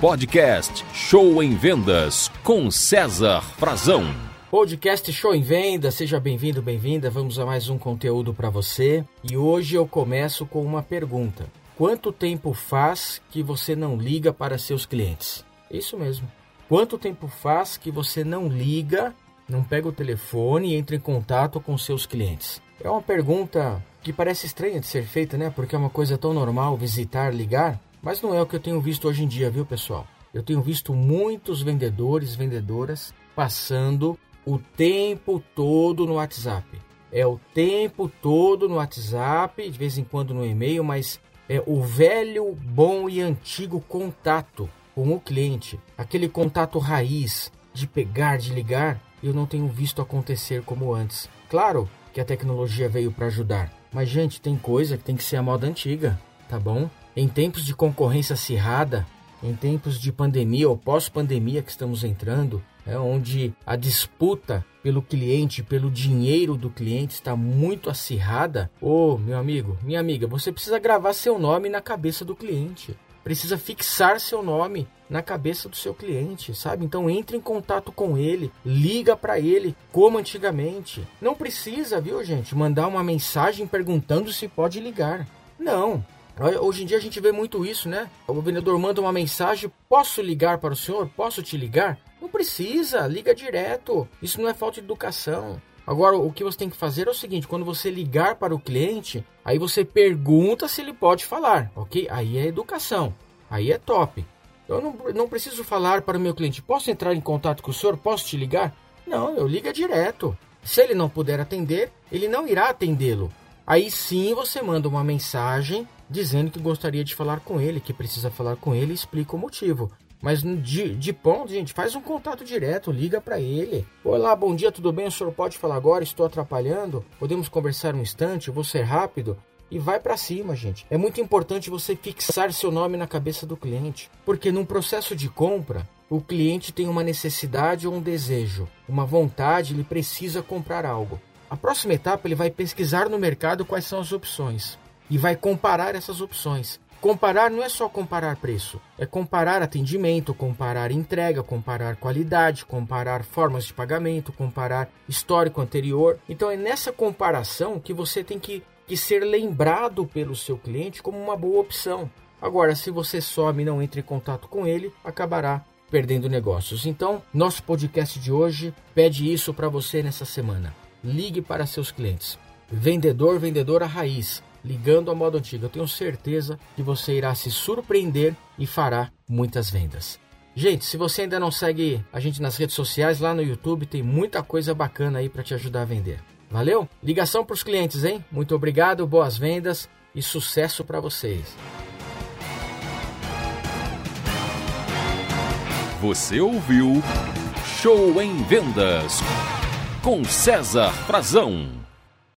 Podcast Show em Vendas com César Frazão. Podcast Show em Vendas, seja bem-vindo, bem-vinda. Vamos a mais um conteúdo para você. E hoje eu começo com uma pergunta: Quanto tempo faz que você não liga para seus clientes? Isso mesmo. Quanto tempo faz que você não liga, não pega o telefone e entra em contato com seus clientes? É uma pergunta que parece estranha de ser feita, né? Porque é uma coisa tão normal visitar, ligar, mas não é o que eu tenho visto hoje em dia, viu, pessoal? Eu tenho visto muitos vendedores, vendedoras passando o tempo todo no WhatsApp. É o tempo todo no WhatsApp, de vez em quando no e-mail, mas é o velho, bom e antigo contato com o cliente, aquele contato raiz de pegar, de ligar, eu não tenho visto acontecer como antes. Claro que a tecnologia veio para ajudar, mas, gente, tem coisa que tem que ser a moda antiga, tá bom? Em tempos de concorrência acirrada, em tempos de pandemia ou pós-pandemia que estamos entrando, é onde a disputa pelo cliente, pelo dinheiro do cliente está muito acirrada. Ô, oh, meu amigo, minha amiga, você precisa gravar seu nome na cabeça do cliente. Precisa fixar seu nome na cabeça do seu cliente, sabe? Então entre em contato com ele, liga para ele como antigamente. Não precisa, viu, gente, mandar uma mensagem perguntando se pode ligar. Não. Hoje em dia a gente vê muito isso, né? O vendedor manda uma mensagem: Posso ligar para o senhor? Posso te ligar? Não precisa, liga direto. Isso não é falta de educação. Agora, o que você tem que fazer é o seguinte: quando você ligar para o cliente, aí você pergunta se ele pode falar, ok? Aí é educação, aí é top. Eu não, não preciso falar para o meu cliente: posso entrar em contato com o senhor? Posso te ligar? Não, eu liga direto. Se ele não puder atender, ele não irá atendê-lo. Aí sim você manda uma mensagem dizendo que gostaria de falar com ele, que precisa falar com ele e explica o motivo. Mas de, de ponto, gente, faz um contato direto, liga para ele. Olá, bom dia, tudo bem? O senhor pode falar agora? Estou atrapalhando? Podemos conversar um instante? vou ser rápido? E vai para cima, gente. É muito importante você fixar seu nome na cabeça do cliente, porque num processo de compra, o cliente tem uma necessidade ou um desejo, uma vontade, ele precisa comprar algo. A próxima etapa, ele vai pesquisar no mercado quais são as opções e vai comparar essas opções. Comparar não é só comparar preço, é comparar atendimento, comparar entrega, comparar qualidade, comparar formas de pagamento, comparar histórico anterior. Então é nessa comparação que você tem que, que ser lembrado pelo seu cliente como uma boa opção. Agora, se você some e não entra em contato com ele, acabará perdendo negócios. Então, nosso podcast de hoje pede isso para você nessa semana. Ligue para seus clientes. Vendedor, vendedora raiz ligando a moda antiga. Eu tenho certeza que você irá se surpreender e fará muitas vendas. Gente, se você ainda não segue a gente nas redes sociais, lá no YouTube tem muita coisa bacana aí para te ajudar a vender. Valeu? Ligação para os clientes, hein? Muito obrigado, boas vendas e sucesso para vocês. Você ouviu Show em Vendas com César Frazão.